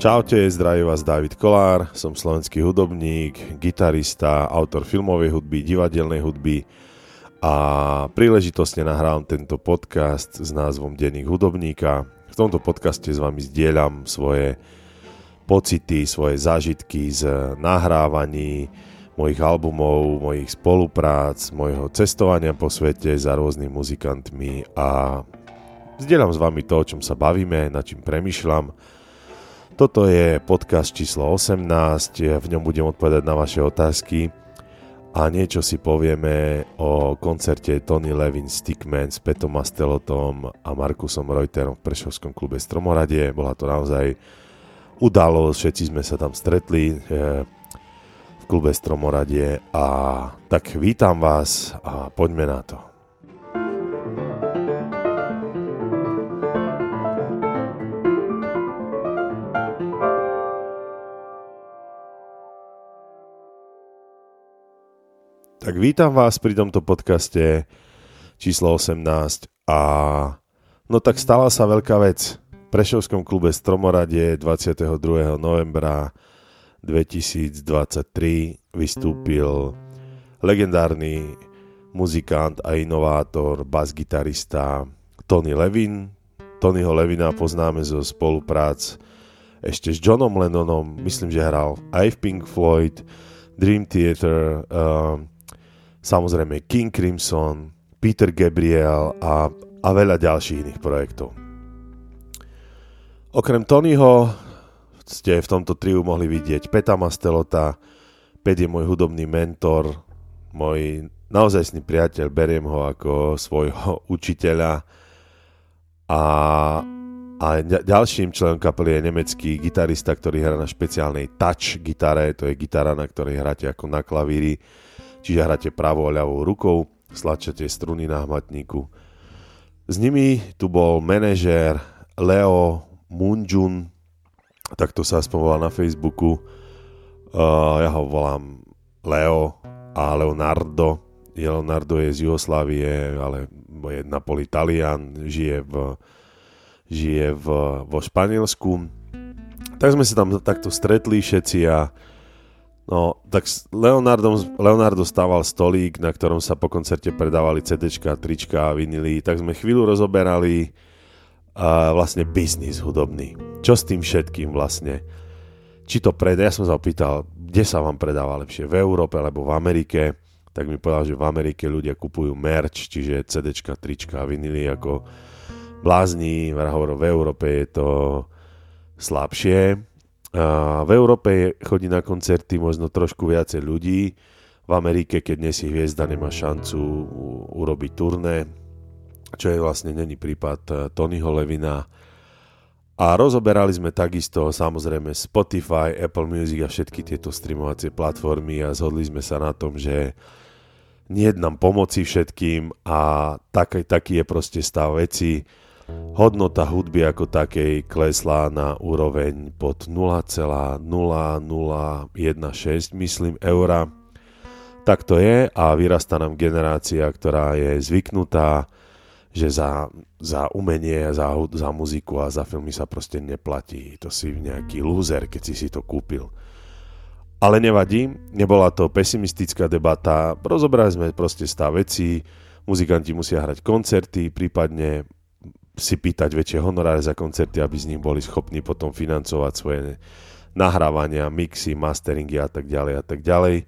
Čaute, zdraví vás David Kolár, som slovenský hudobník, gitarista, autor filmovej hudby, divadelnej hudby a príležitostne nahrám tento podcast s názvom Denník hudobníka. V tomto podcaste s vami zdieľam svoje pocity, svoje zážitky z nahrávaní mojich albumov, mojich spoluprác, mojho cestovania po svete za rôznymi muzikantmi a zdieľam s vami to, o čom sa bavíme, na čím premyšľam toto je podcast číslo 18, v ňom budem odpovedať na vaše otázky a niečo si povieme o koncerte Tony Levin Stickman s Petom Mastelotom a Markusom Reuterom v Prešovskom klube Stromoradie. Bola to naozaj udalosť, všetci sme sa tam stretli eh, v klube Stromoradie a tak vítam vás a poďme na to. Tak vítam vás pri tomto podcaste číslo 18 a no tak stala sa veľká vec. V Prešovskom klube Stromoradie 22. novembra 2023 vystúpil legendárny muzikant a inovátor, basgitarista Tony Levin. Tonyho Levina poznáme zo spoluprác ešte s Johnom Lennonom, myslím, že hral aj v Pink Floyd, Dream Theater, uh, samozrejme King Crimson, Peter Gabriel a, a veľa ďalších iných projektov. Okrem Tonyho ste v tomto triu mohli vidieť Peta Mastelota, Pet je môj hudobný mentor, môj naozajstný priateľ, beriem ho ako svojho učiteľa a, a ďalším členom kapely je nemecký gitarista, ktorý hrá na špeciálnej touch gitare, to je gitara, na ktorej hráte ako na klavíri čiže hráte pravou a ľavou rukou, stlačate struny na hmatníku. S nimi tu bol manažér Leo Munjun, to sa aspoň volá na Facebooku. Uh, ja ho volám Leo a Leonardo. Leonardo je z Jugoslávie, ale je Napoli Talian, žije v, žije v, vo Španielsku. Tak sme sa tam takto stretli všetci a No, tak Leonardo, Leonardo stával stolík, na ktorom sa po koncerte predávali CDčka, trička a vinily, tak sme chvíľu rozoberali uh, vlastne biznis hudobný. Čo s tým všetkým vlastne? Či to predá? Ja som sa opýtal, kde sa vám predáva lepšie, v Európe alebo v Amerike? Tak mi povedal, že v Amerike ľudia kupujú merch, čiže CDčka, trička vinily ako blázni. V Európe je to slabšie v Európe chodí na koncerty možno trošku viacej ľudí. V Amerike, keď nie si hviezda, nemá šancu urobiť turné, čo je vlastne není prípad e, Tonyho Levina. A rozoberali sme takisto samozrejme Spotify, Apple Music a všetky tieto streamovacie platformy a zhodli sme sa na tom, že nie nám pomoci všetkým a taký, taký je proste stav veci hodnota hudby ako takej klesla na úroveň pod 0,0016 myslím eura. Tak to je a vyrastá nám generácia, ktorá je zvyknutá, že za, za umenie, za, za muziku a za filmy sa proste neplatí. To si nejaký lúzer, keď si si to kúpil. Ale nevadí, nebola to pesimistická debata, rozobrali sme proste stav veci, muzikanti musia hrať koncerty, prípadne si pýtať väčšie honoráre za koncerty, aby z nich boli schopní potom financovať svoje nahrávania, mixy, masteringy a tak ďalej a tak ďalej.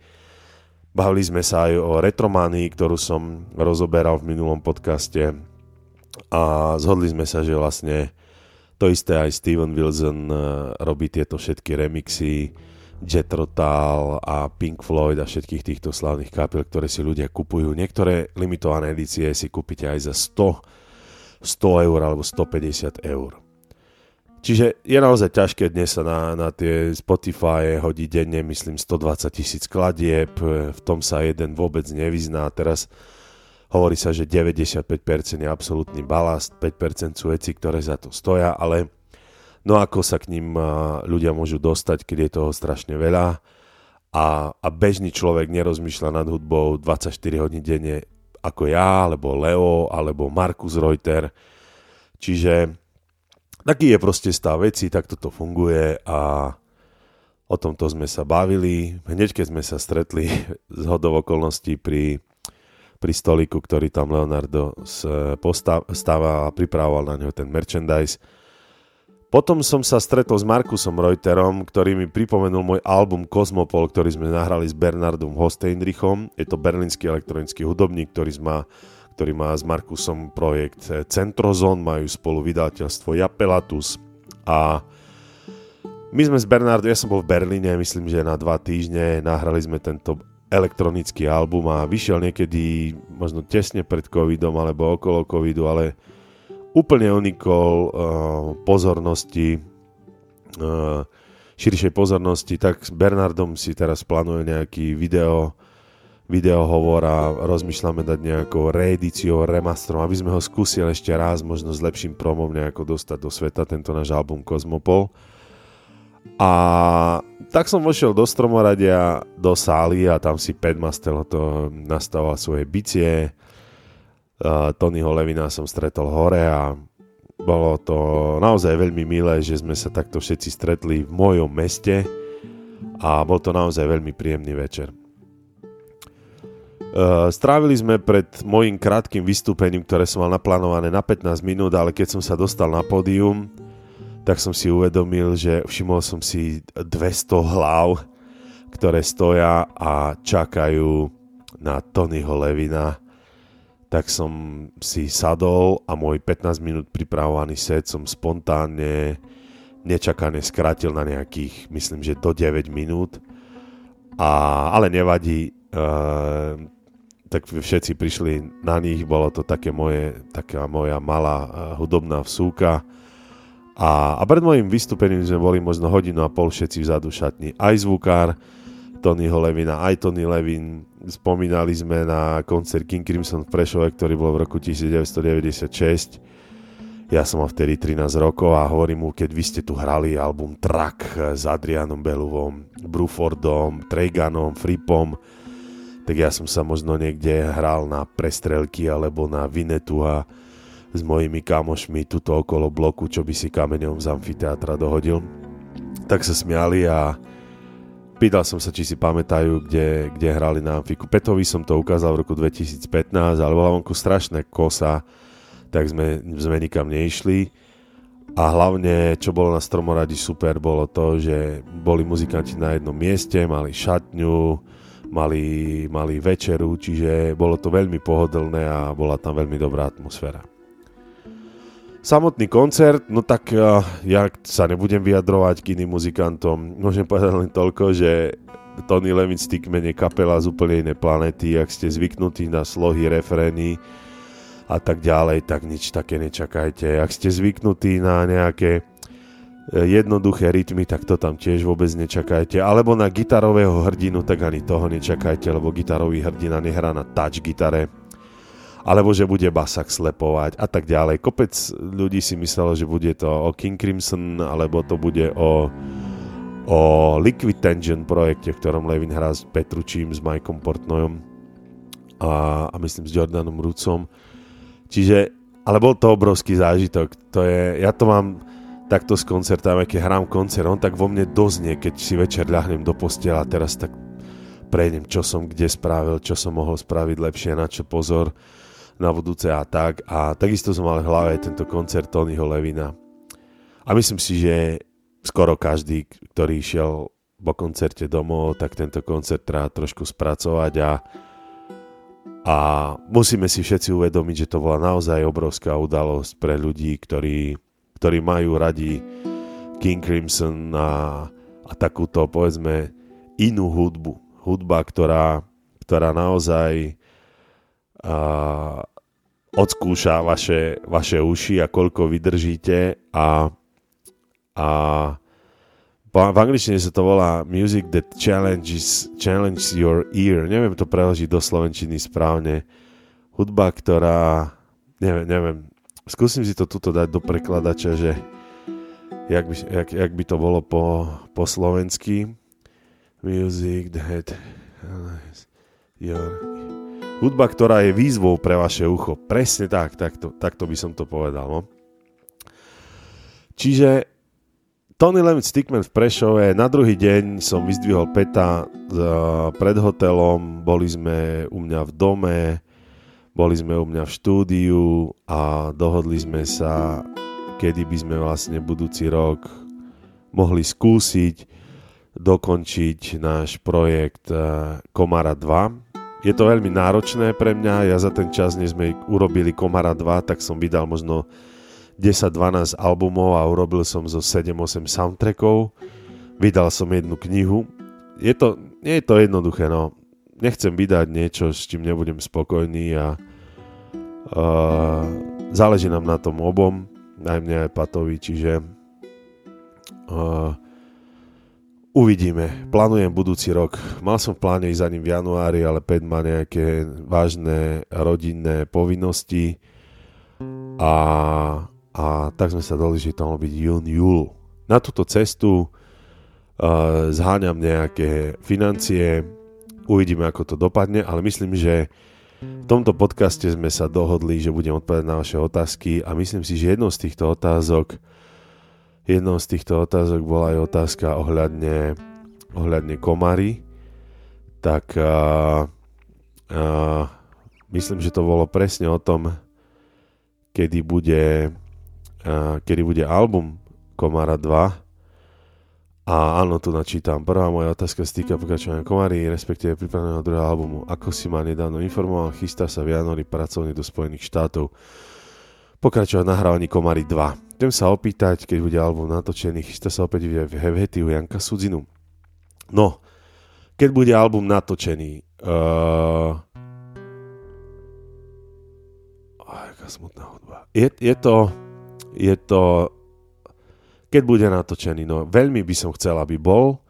Bavili sme sa aj o retrománii, ktorú som rozoberal v minulom podcaste a zhodli sme sa, že vlastne to isté aj Steven Wilson eh, robí tieto všetky remixy, Jet Rotal a Pink Floyd a všetkých týchto slavných kapiel, ktoré si ľudia kupujú. Niektoré limitované edície si kúpite aj za 100 100 eur alebo 150 eur. Čiže je naozaj ťažké dnes sa na, na tie Spotify hodí denne, myslím, 120 tisíc kladieb, v tom sa jeden vôbec nevyzná. Teraz hovorí sa, že 95% je absolútny balast, 5% sú veci, ktoré za to stoja, ale no ako sa k ním ľudia môžu dostať, keď je toho strašne veľa a, a bežný človek nerozmýšľa nad hudbou 24 hodín denne, ako ja, alebo Leo, alebo Markus Reuter. Čiže taký je proste stav veci, takto to funguje a o tomto sme sa bavili. Hneď keď sme sa stretli z hodov okolností pri, pri stoliku, ktorý tam Leonardo stával a pripravoval na neho ten merchandise, potom som sa stretol s Markusom Reuterom, ktorý mi pripomenul môj album Cosmopol, ktorý sme nahrali s Bernardom Hosteinrichom. Je to berlínsky elektronický hudobník, ktorý má, ktorý má s Markusom projekt Centrozone, majú spolu vydateľstvo Japelatus a my sme s Bernardom, ja som bol v Berlíne, myslím, že na dva týždne, nahrali sme tento elektronický album a vyšiel niekedy možno tesne pred covidom alebo okolo covidu, ale úplne unikol uh, pozornosti, uh, širšej pozornosti, tak s Bernardom si teraz plánuje nejaký video, video hovor a rozmýšľame dať nejakou reedíciou, remastrom, aby sme ho skúsili ešte raz, možno s lepším promom nejako dostať do sveta, tento náš album Cosmopol. A tak som vošiel do stromoradia, do sály a tam si Padmaster to nastával svoje bicie, Tonyho Levina som stretol hore a bolo to naozaj veľmi milé, že sme sa takto všetci stretli v mojom meste a bol to naozaj veľmi príjemný večer. Strávili sme pred mojim krátkým vystúpením, ktoré som mal naplánované na 15 minút, ale keď som sa dostal na pódium, tak som si uvedomil, že všimol som si 200 hlav, ktoré stoja a čakajú na Tonyho Levina tak som si sadol a môj 15 minút pripravovaný set som spontánne, nečakane skrátil na nejakých, myslím, že do 9 minút. A, ale nevadí, uh, tak všetci prišli na nich, bolo to také moje, taká moja malá uh, hudobná vsúka. A, a pred mojim vystúpením sme boli možno hodinu a pol všetci vzadu šatni. Aj zvukár, Tonyho Levina, aj Tony Levin. Spomínali sme na koncert King Crimson v Prešove, ktorý bol v roku 1996. Ja som mal vtedy 13 rokov a hovorím mu, keď vy ste tu hrali album Truck s Adrianom Beluvom, Brufordom, Treyganom, Fripom, tak ja som sa možno niekde hral na prestrelky alebo na Vinetu a s mojimi kamošmi tuto okolo bloku, čo by si kameňom z amfiteátra dohodil. Tak sa smiali a Pýtal som sa, či si pamätajú, kde, kde hrali na Amfiku. Petovi som to ukázal v roku 2015, ale bola vonku strašné kosa, tak sme, sme nikam neišli. A hlavne, čo bolo na Stromoradi super, bolo to, že boli muzikanti na jednom mieste, mali šatňu, mali, mali večeru, čiže bolo to veľmi pohodlné a bola tam veľmi dobrá atmosféra. Samotný koncert, no tak uh, ja sa nebudem vyjadrovať k iným muzikantom. Môžem povedať len toľko, že Tony Levin Stickman je kapela z úplne inej planety. Ak ste zvyknutí na slohy, refrény a tak ďalej, tak nič také nečakajte. Ak ste zvyknutí na nejaké e, jednoduché rytmy, tak to tam tiež vôbec nečakajte. Alebo na gitarového hrdinu, tak ani toho nečakajte, lebo gitarový hrdina nehrá na touch gitare alebo že bude Basak slepovať a tak ďalej. Kopec ľudí si myslelo, že bude to o King Crimson, alebo to bude o, o Liquid Tension projekte, v ktorom Levin hrá s Petručím, s Mikeom Portnoyom a, a myslím s Jordanom Rucom. Čiže, ale bol to obrovský zážitok. To je, ja to mám takto s koncertami, keď hrám koncert, on tak vo mne doznie, keď si večer ľahnem do postela a teraz tak prejdem, čo som kde spravil, čo som mohol spraviť lepšie, na čo pozor na budúce a tak. A takisto som mal v hlave tento koncert Tonyho Levina. A myslím si, že skoro každý, ktorý išiel po koncerte domov, tak tento koncert treba trošku spracovať a, a musíme si všetci uvedomiť, že to bola naozaj obrovská udalosť pre ľudí, ktorí, ktorí majú radi King Crimson a, a takúto, povedzme, inú hudbu. Hudba, ktorá, ktorá naozaj a, odskúša vaše, vaše uši a koľko vydržíte a, a v angličtine sa to volá Music that challenges, challenges your ear. Neviem to preložiť do slovenčiny správne. Hudba, ktorá... Neviem, neviem. Skúsim si to tuto dať do prekladača, že jak by, jak, jak by to bolo po, po slovensky. Music that your Hudba, ktorá je výzvou pre vaše ucho. Presne tak, takto, takto by som to povedal. No. Čiže Tony Lemit Stickman v Prešove, na druhý deň som vyzdvihol Peta pred hotelom, boli sme u mňa v dome, boli sme u mňa v štúdiu a dohodli sme sa, kedy by sme vlastne budúci rok mohli skúsiť dokončiť náš projekt e, Komara 2. Je to veľmi náročné pre mňa, ja za ten čas, než sme urobili Komara 2, tak som vydal možno 10-12 albumov a urobil som zo 7-8 soundtrackov. Vydal som jednu knihu. Je to, nie je to jednoduché, no. Nechcem vydať niečo, s čím nebudem spokojný a uh, záleží nám na tom obom, aj mne aj Patovi, čiže uh, uvidíme. Plánujem budúci rok. Mal som v pláne ísť za ním v januári, ale Pet má nejaké vážne rodinné povinnosti a a tak sme sa dali, že to malo byť jún, júl. Na túto cestu uh, zháňam nejaké financie, uvidíme, ako to dopadne, ale myslím, že v tomto podcaste sme sa dohodli, že budem odpovedať na vaše otázky a myslím si, že jednou z týchto otázok jednou z týchto otázok bola aj otázka ohľadne, ohľadne komary, tak uh, uh, myslím, že to bolo presne o tom, kedy bude kedy bude album Komara 2. A áno, tu načítam. Prvá moja otázka sa týka pokračovania Komary, respektíve pripraveného druhého albumu. Ako si ma nedávno informoval, chystá sa v januári pracovne do Spojených štátov pokračovať nahrávaní Komary 2. Chcem sa opýtať, keď bude album natočený, chystá sa opäť v Hevhety u Janka Sudzinu. No, keď bude album natočený, uh... Oh, aká smutná hudba. Je, je to je to, keď bude natočený, no veľmi by som chcel, aby bol.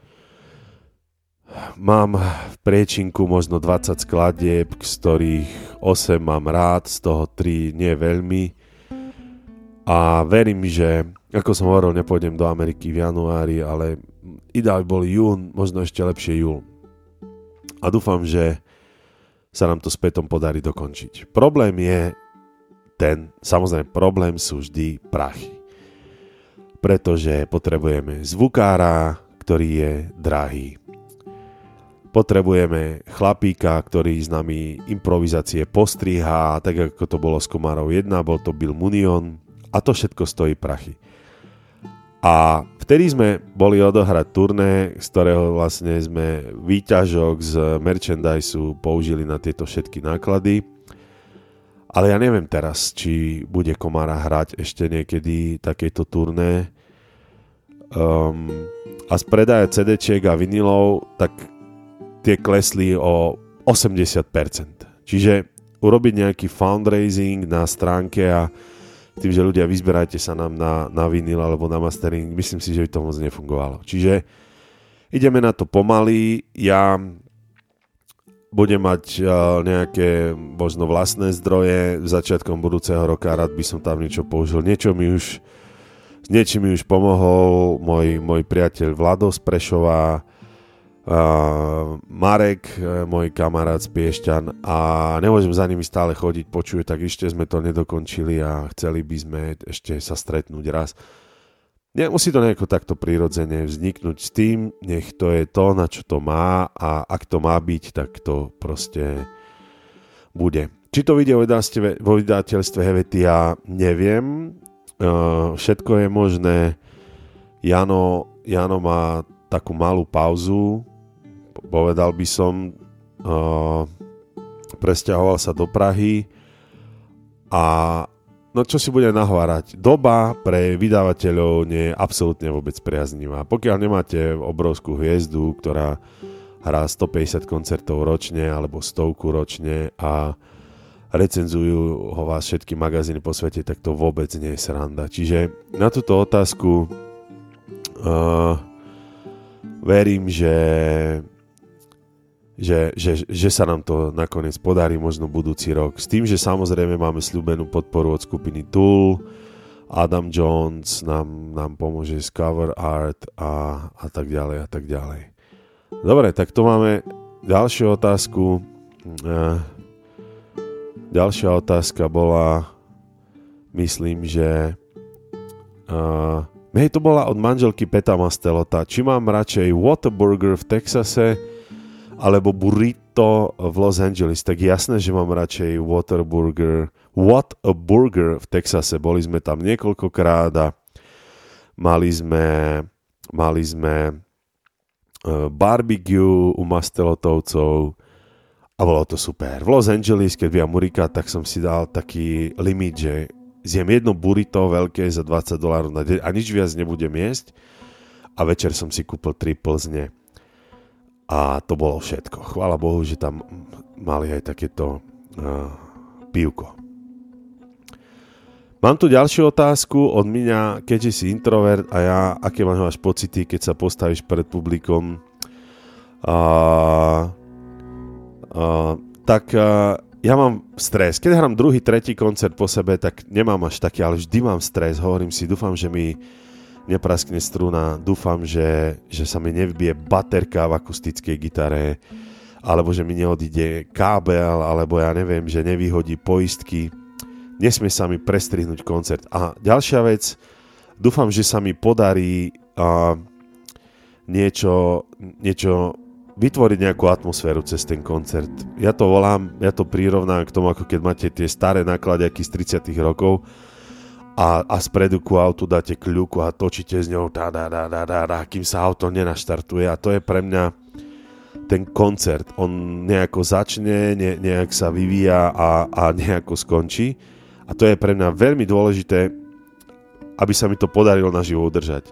Mám v priečinku možno 20 skladieb, z ktorých 8 mám rád, z toho 3 nie veľmi. A verím, že, ako som hovoril, nepôjdem do Ameriky v januári, ale ideál bol jún, možno ešte lepšie júl. A dúfam, že sa nám to spätom podarí dokončiť. Problém je, ten, samozrejme problém sú vždy prachy. Pretože potrebujeme zvukára, ktorý je drahý. Potrebujeme chlapíka, ktorý s nami improvizácie postriha, tak ako to bolo s Komárov 1, bol to Bill Munion a to všetko stojí prachy. A vtedy sme boli odohrať turné, z ktorého vlastne sme výťažok z merchandise použili na tieto všetky náklady ale ja neviem teraz, či bude Komara hrať ešte niekedy takéto turné. Um, a z predaja CD-čiek a vinilov, tak tie klesli o 80%. Čiže urobiť nejaký fundraising na stránke a tým, že ľudia vyzberajte sa nám na, na vinyl alebo na mastering, myslím si, že by to moc nefungovalo. Čiže ideme na to pomaly. Ja budem mať nejaké možno vlastné zdroje začiatkom budúceho roka, rád by som tam niečo použil. Niečo mi už, s niečím mi už pomohol môj, môj priateľ Vlado z Prešova, uh, Marek, e, môj kamarát z Piešťan a nemôžem za nimi stále chodiť, počuje, tak ešte sme to nedokončili a chceli by sme ešte sa stretnúť raz. Nemusí to nejako takto prirodzene vzniknúť s tým, nech to je to, na čo to má a ak to má byť, tak to proste bude. Či to vyjde vo vydateľstve Hevety, ja neviem. Uh, všetko je možné. Jano, Jano má takú malú pauzu, povedal by som, uh, presťahoval sa do Prahy a No čo si bude nahovárať? Doba pre vydávateľov nie je absolútne vôbec priaznivá. Pokiaľ nemáte obrovskú hviezdu, ktorá hrá 150 koncertov ročne alebo stovku ročne a recenzujú ho vás všetky magazíny po svete, tak to vôbec nie je sranda. Čiže na túto otázku uh, verím, že že, že, že sa nám to nakoniec podarí možno budúci rok. S tým, že samozrejme máme slúbenú podporu od skupiny Tool, Adam Jones nám, nám pomôže s cover art a, a tak ďalej a tak ďalej. Dobre, tak tu máme ďalšiu otázku. Uh, ďalšia otázka bola, myslím, že Uh, hej, to bola od manželky Peta Mastelota. Či mám radšej Whataburger v Texase alebo burrito v Los Angeles. Tak jasné, že mám radšej Whataburger. What a Burger v Texase. Boli sme tam niekoľkokrát a mali sme, mali sme uh, barbecue u Mastelotovcov a bolo to super. V Los Angeles, keď viem Murika, tak som si dal taký limit, že zjem jedno burrito veľké za 20 dolárov na deň a nič viac nebudem jesť. A večer som si kúpil tri plzne. A to bolo všetko. Chvála Bohu, že tam mali aj takéto uh, pivko. Mám tu ďalšiu otázku od mňa, keďže si introvert a ja, aké máš pocity, keď sa postavíš pred publikom? Uh, Uh, tak uh, ja mám stres. Keď hrám druhý, tretí koncert po sebe, tak nemám až taký, ale vždy mám stres. Hovorím si, dúfam, že mi nepraskne struna, dúfam, že, že sa mi nevybije baterka v akustickej gitare, alebo že mi neodíde kábel, alebo ja neviem, že nevyhodí poistky. Nesmie sa mi prestrihnúť koncert. A ďalšia vec, dúfam, že sa mi podarí uh, niečo, niečo vytvoriť nejakú atmosféru cez ten koncert. Ja to volám, ja to prirovnám k tomu, ako keď máte tie staré nakladiaky z 30 rokov a, a spredu ku autu dáte kľúku a točíte s ňou tá, tá, tá, tá, tá, tá, kým sa auto nenaštartuje. A to je pre mňa ten koncert. On nejako začne, ne, nejak sa vyvíja a, a nejako skončí. A to je pre mňa veľmi dôležité, aby sa mi to podarilo naživo udržať.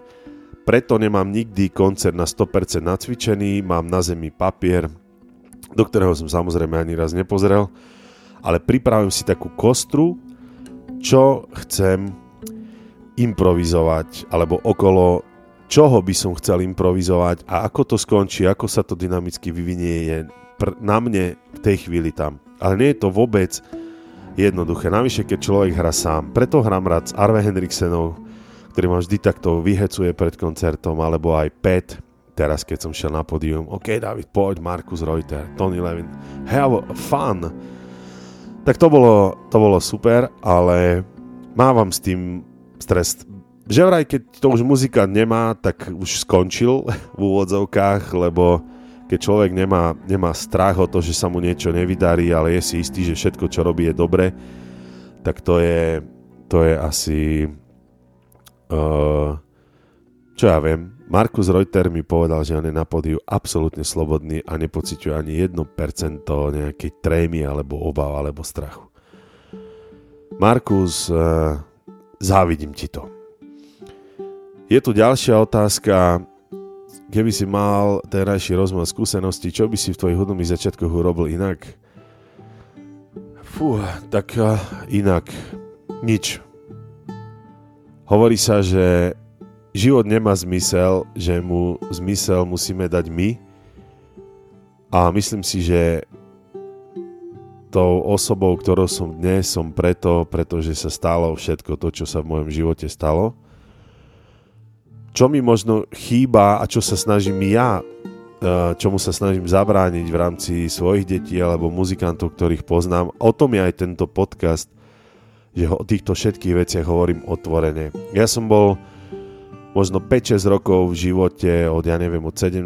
Preto nemám nikdy koncert na 100% nacvičený, mám na zemi papier, do ktorého som samozrejme ani raz nepozrel, ale pripravím si takú kostru, čo chcem improvizovať, alebo okolo čoho by som chcel improvizovať a ako to skončí, ako sa to dynamicky vyvinie, je pr- na mne v tej chvíli tam. Ale nie je to vôbec jednoduché. Navyše, keď človek hrá sám. Preto hrám rád s Arve Henriksenou, ktorý ma vždy takto vyhecuje pred koncertom, alebo aj Pet, teraz keď som šiel na pódium, OK David, poď, Markus Reuter, Tony Levin, have fun. Tak to bolo, to bolo super, ale mávam s tým stres. Že vraj, keď to už muzika nemá, tak už skončil v úvodzovkách, lebo keď človek nemá, nemá strach o to, že sa mu niečo nevydarí, ale je si istý, že všetko, čo robí, je dobre, tak to je, to je asi Uh, čo ja viem, Markus Reuter mi povedal, že on je na pódiu absolútne slobodný a nepociťuje ani 1% nejakej trémy alebo obav alebo strachu. Markus, uh, závidím ti to. Je tu ďalšia otázka. Keby si mal terajší rozmer skúsenosti, čo by si v tvojich hudobných začiatkoch urobil inak? Fú, tak uh, inak. Nič Hovorí sa, že život nemá zmysel, že mu zmysel musíme dať my a myslím si, že tou osobou, ktorou som dnes, som preto, pretože sa stalo všetko to, čo sa v mojom živote stalo. Čo mi možno chýba a čo sa snažím ja, e, čomu sa snažím zabrániť v rámci svojich detí alebo muzikantov, ktorých poznám, o tom je aj tento podcast – že o týchto všetkých veciach hovorím otvorene. Ja som bol možno 5-6 rokov v živote, od ja neviem, od 17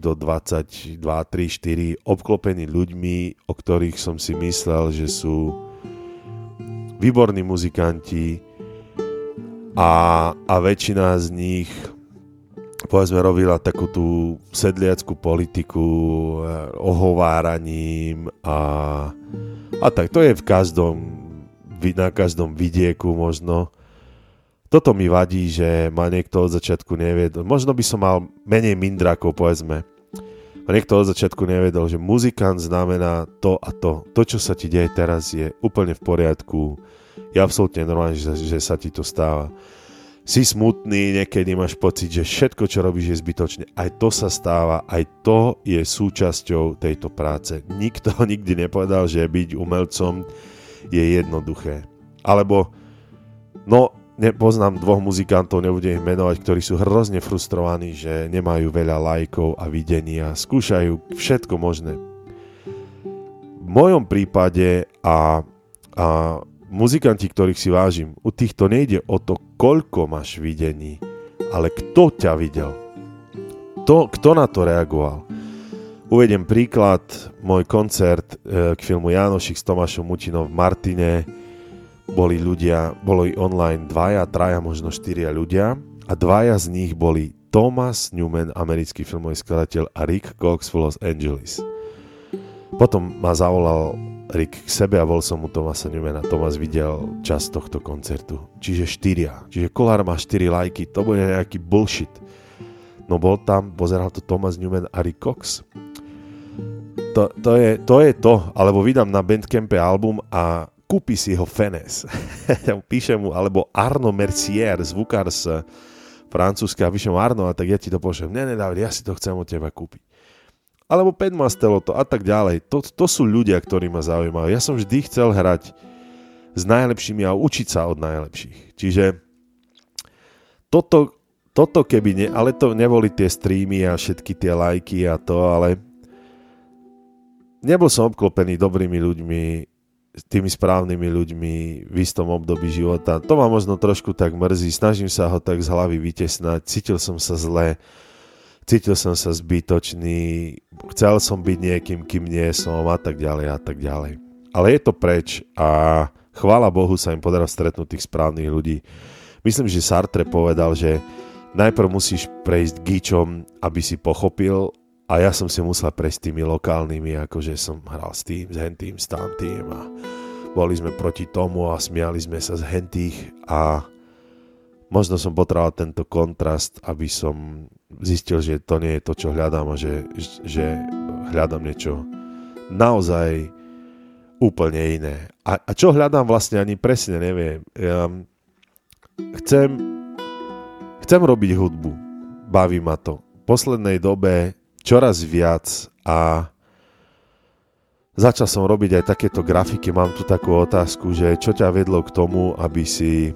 do 22, 3, 4, obklopený ľuďmi, o ktorých som si myslel, že sú výborní muzikanti a, a väčšina z nich povedzme robila takú tú sedliackú politiku eh, ohováraním a, a tak to je v každom na každom vidieku možno. Toto mi vadí, že ma niekto od začiatku neviedol. Možno by som mal menej mindrakov, povedzme. A niekto od začiatku nevedel, že muzikant znamená to a to. To, čo sa ti deje teraz, je úplne v poriadku. Je absolútne normálne, že, že sa ti to stáva. Si smutný, niekedy máš pocit, že všetko, čo robíš, je zbytočné. Aj to sa stáva, aj to je súčasťou tejto práce. Nikto nikdy nepovedal, že byť umelcom je jednoduché. Alebo, no, nepoznám dvoch muzikantov, nebudem ich menovať, ktorí sú hrozne frustrovaní, že nemajú veľa lajkov a videnia, skúšajú všetko možné. V mojom prípade a, a muzikanti, ktorých si vážim, u týchto nejde o to, koľko máš videní, ale kto ťa videl. To, kto na to reagoval. Uvediem príklad, môj koncert e, k filmu Jánošik s Tomášom Mutinom v Martine, boli ľudia, boli online dvaja, traja, možno štyria ľudia a dvaja z nich boli Thomas Newman, americký filmový skladateľ a Rick Cox v Los Angeles. Potom ma zavolal Rick k sebe a bol som mu Tomasa Newmana. Tomas videl čas tohto koncertu. Čiže štyria. Čiže Kolár má štyri lajky. To bude nejaký bullshit. No bol tam, pozeral to Thomas Newman a Rick Cox. To, to, je, to je to. Alebo vydám na Bandcampe album a kúpi si ho Fenes. Píše mu, alebo Arno Mercier, zvukár z Francúzska, a píšem Arno, a tak ja ti to pošlem. Ne, ne, David, ja si to chcem od teba kúpiť alebo Penmasteloto a tak ďalej. To, to sú ľudia, ktorí ma zaujímajú. Ja som vždy chcel hrať s najlepšími a učiť sa od najlepších. Čiže toto, toto keby ne, ale to neboli tie streamy a všetky tie lajky a to, ale nebol som obklopený dobrými ľuďmi, tými správnymi ľuďmi v istom období života. To ma možno trošku tak mrzí, snažím sa ho tak z hlavy vytesnať, cítil som sa zle, cítil som sa zbytočný, chcel som byť niekým, kým nie som a tak ďalej a tak ďalej. Ale je to preč a chvála Bohu sa im podarilo stretnúť tých správnych ľudí. Myslím, že Sartre povedal, že najprv musíš prejsť gíčom, aby si pochopil a ja som si musel prejsť tými lokálnymi, akože som hral s tým, s hentým, s tamtým a boli sme proti tomu a smiali sme sa z hentých a možno som potreboval tento kontrast, aby som zistil, že to nie je to, čo hľadám a že, že hľadám niečo naozaj úplne iné. A, a čo hľadám vlastne ani presne neviem. Ja chcem, chcem robiť hudbu. Baví ma to. V poslednej dobe čoraz viac a začal som robiť aj takéto grafiky. Mám tu takú otázku, že čo ťa vedlo k tomu, aby si,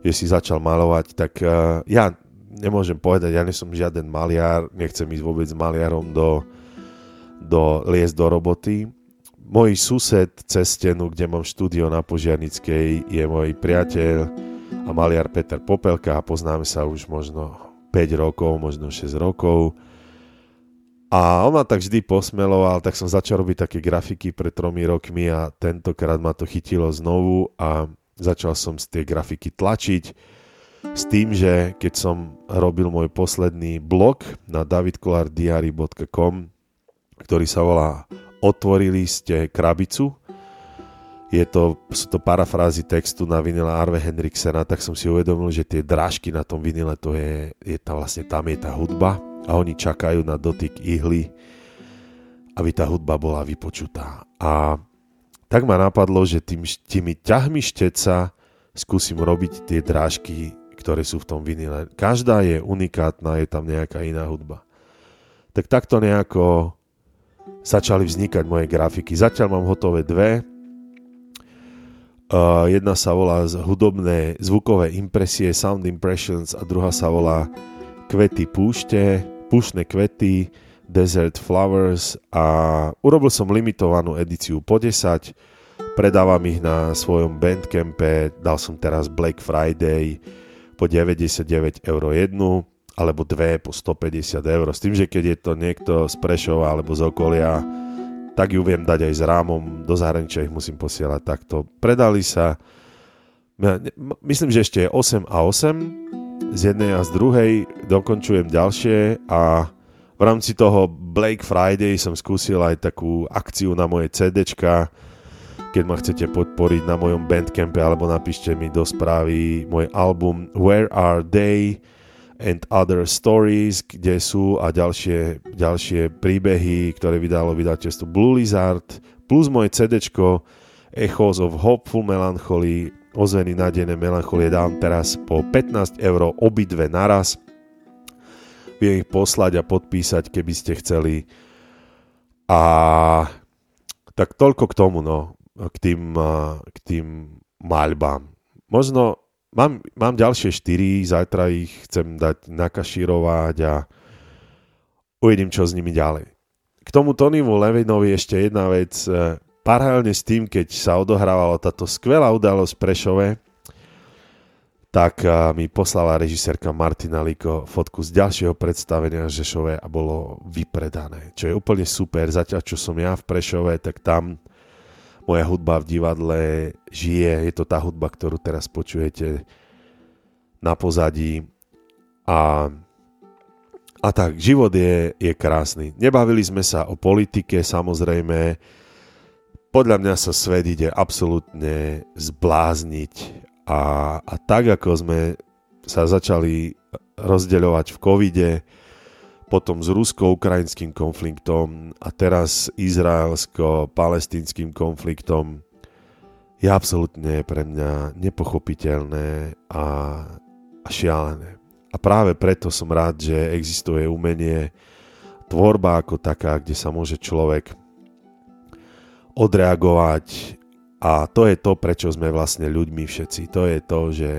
že si začal malovať, tak uh, ja nemôžem povedať, ja nie som žiaden maliar, nechcem ísť vôbec s maliarom do, do liest do roboty. Môj sused cez stenu, kde mám štúdio na Požiarnickej, je môj priateľ a maliar Peter Popelka a poznáme sa už možno 5 rokov, možno 6 rokov. A on ma tak vždy posmeloval, tak som začal robiť také grafiky pred tromi rokmi a tentokrát ma to chytilo znovu a začal som z tie grafiky tlačiť s tým, že keď som robil môj posledný blog na davidkolardiary.com, ktorý sa volá Otvorili ste krabicu, je to, sú to parafrázy textu na vinile Arve Henriksena, tak som si uvedomil, že tie drážky na tom vinile, to je, je tá vlastne tam je tá hudba a oni čakajú na dotyk ihly, aby tá hudba bola vypočutá. A tak ma napadlo, že tým, tými ťahmi šteca skúsim robiť tie drážky ktoré sú v tom vinile. Každá je unikátna, je tam nejaká iná hudba. Tak takto nejako začali vznikať moje grafiky. Zatiaľ mám hotové dve. Uh, jedna sa volá hudobné zvukové impresie, sound impressions a druhá sa volá kvety púšte, púštne kvety, desert flowers a urobil som limitovanú edíciu po 10, predávam ich na svojom bandcampe, dal som teraz Black Friday, po 99 eur jednu, alebo dve po 150 eur. S tým, že keď je to niekto z Prešova alebo z okolia, tak ju viem dať aj s rámom, do zahraničia ich musím posielať takto. Predali sa, myslím, že ešte je 8 a 8, z jednej a z druhej dokončujem ďalšie a v rámci toho Black Friday som skúsil aj takú akciu na moje CDčka, keď ma chcete podporiť na mojom bandcampe alebo napíšte mi do správy môj album Where Are They and Other Stories, kde sú a ďalšie, ďalšie príbehy, ktoré vydalo vydateľstvo Blue Lizard, plus moje CD Echoes of Hopeful Melancholy, ozveny nádené melancholie dám teraz po 15 eur obidve naraz. Viem ich poslať a podpísať, keby ste chceli. A tak toľko k tomu, no k tým, k tým maľbám. Možno mám, mám ďalšie štyri, zajtra ich chcem dať nakašírovať a uvidím, čo s nimi ďalej. K tomu Tonymu Levinovi ešte jedna vec. Paralelne s tým, keď sa odohrávala táto skvelá udalosť v Prešove, tak mi poslala režisérka Martina Liko fotku z ďalšieho predstavenia Žešove a bolo vypredané, čo je úplne super. Zatiaľ, čo som ja v Prešove, tak tam moja hudba v divadle žije. Je to tá hudba, ktorú teraz počujete na pozadí. A, a tak, život je, je krásny. Nebavili sme sa o politike, samozrejme. Podľa mňa sa svet ide absolútne zblázniť a, a tak, ako sme sa začali rozdeľovať v covide, potom s rusko-ukrajinským konfliktom a teraz izraelsko-palestinským konfliktom je absolútne pre mňa nepochopiteľné a, a šialené. A práve preto som rád, že existuje umenie, tvorba ako taká, kde sa môže človek odreagovať a to je to, prečo sme vlastne ľuďmi všetci. To je to, že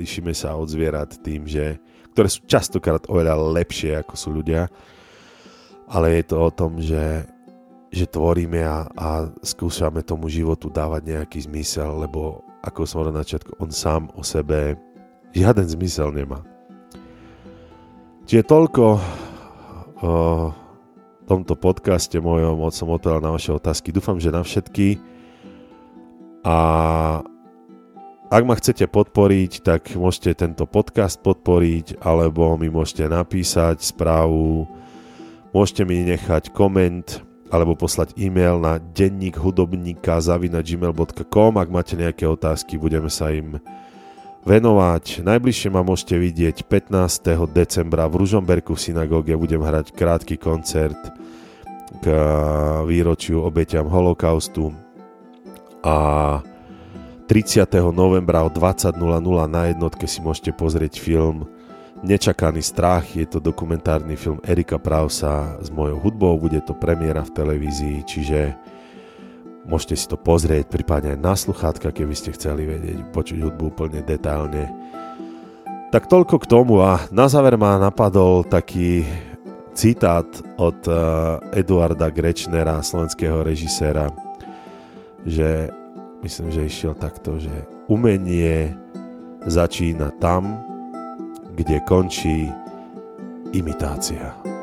lišíme sa od zvierat tým, že, ktoré sú častokrát oveľa lepšie ako sú ľudia, ale je to o tom, že, že tvoríme a, a skúšame tomu životu dávať nejaký zmysel, lebo ako som hovoril na začiatku, on sám o sebe žiaden zmysel nemá. Čiže toľko o tomto podcaste mojom, od som odpovedal na vaše otázky. Dúfam, že na všetky. A ak ma chcete podporiť, tak môžete tento podcast podporiť, alebo mi môžete napísať správu, môžete mi nechať koment, alebo poslať e-mail na denník hudobníka zavina.gmail.com Ak máte nejaké otázky, budeme sa im venovať. Najbližšie ma môžete vidieť 15. decembra v Ružomberku v synagóge. Budem hrať krátky koncert k výročiu obeťam holokaustu a 30. novembra o 20.00 na jednotke si môžete pozrieť film Nečakaný strach, je to dokumentárny film Erika Prausa s mojou hudbou, bude to premiéra v televízii, čiže môžete si to pozrieť, prípadne aj na sluchátka, keby ste chceli vedieť, počuť hudbu úplne detailne. Tak toľko k tomu a na záver ma napadol taký citát od uh, Eduarda Grečnera, slovenského režiséra, že myslím, že išiel takto, že umenie začína tam, kde končí imitácia.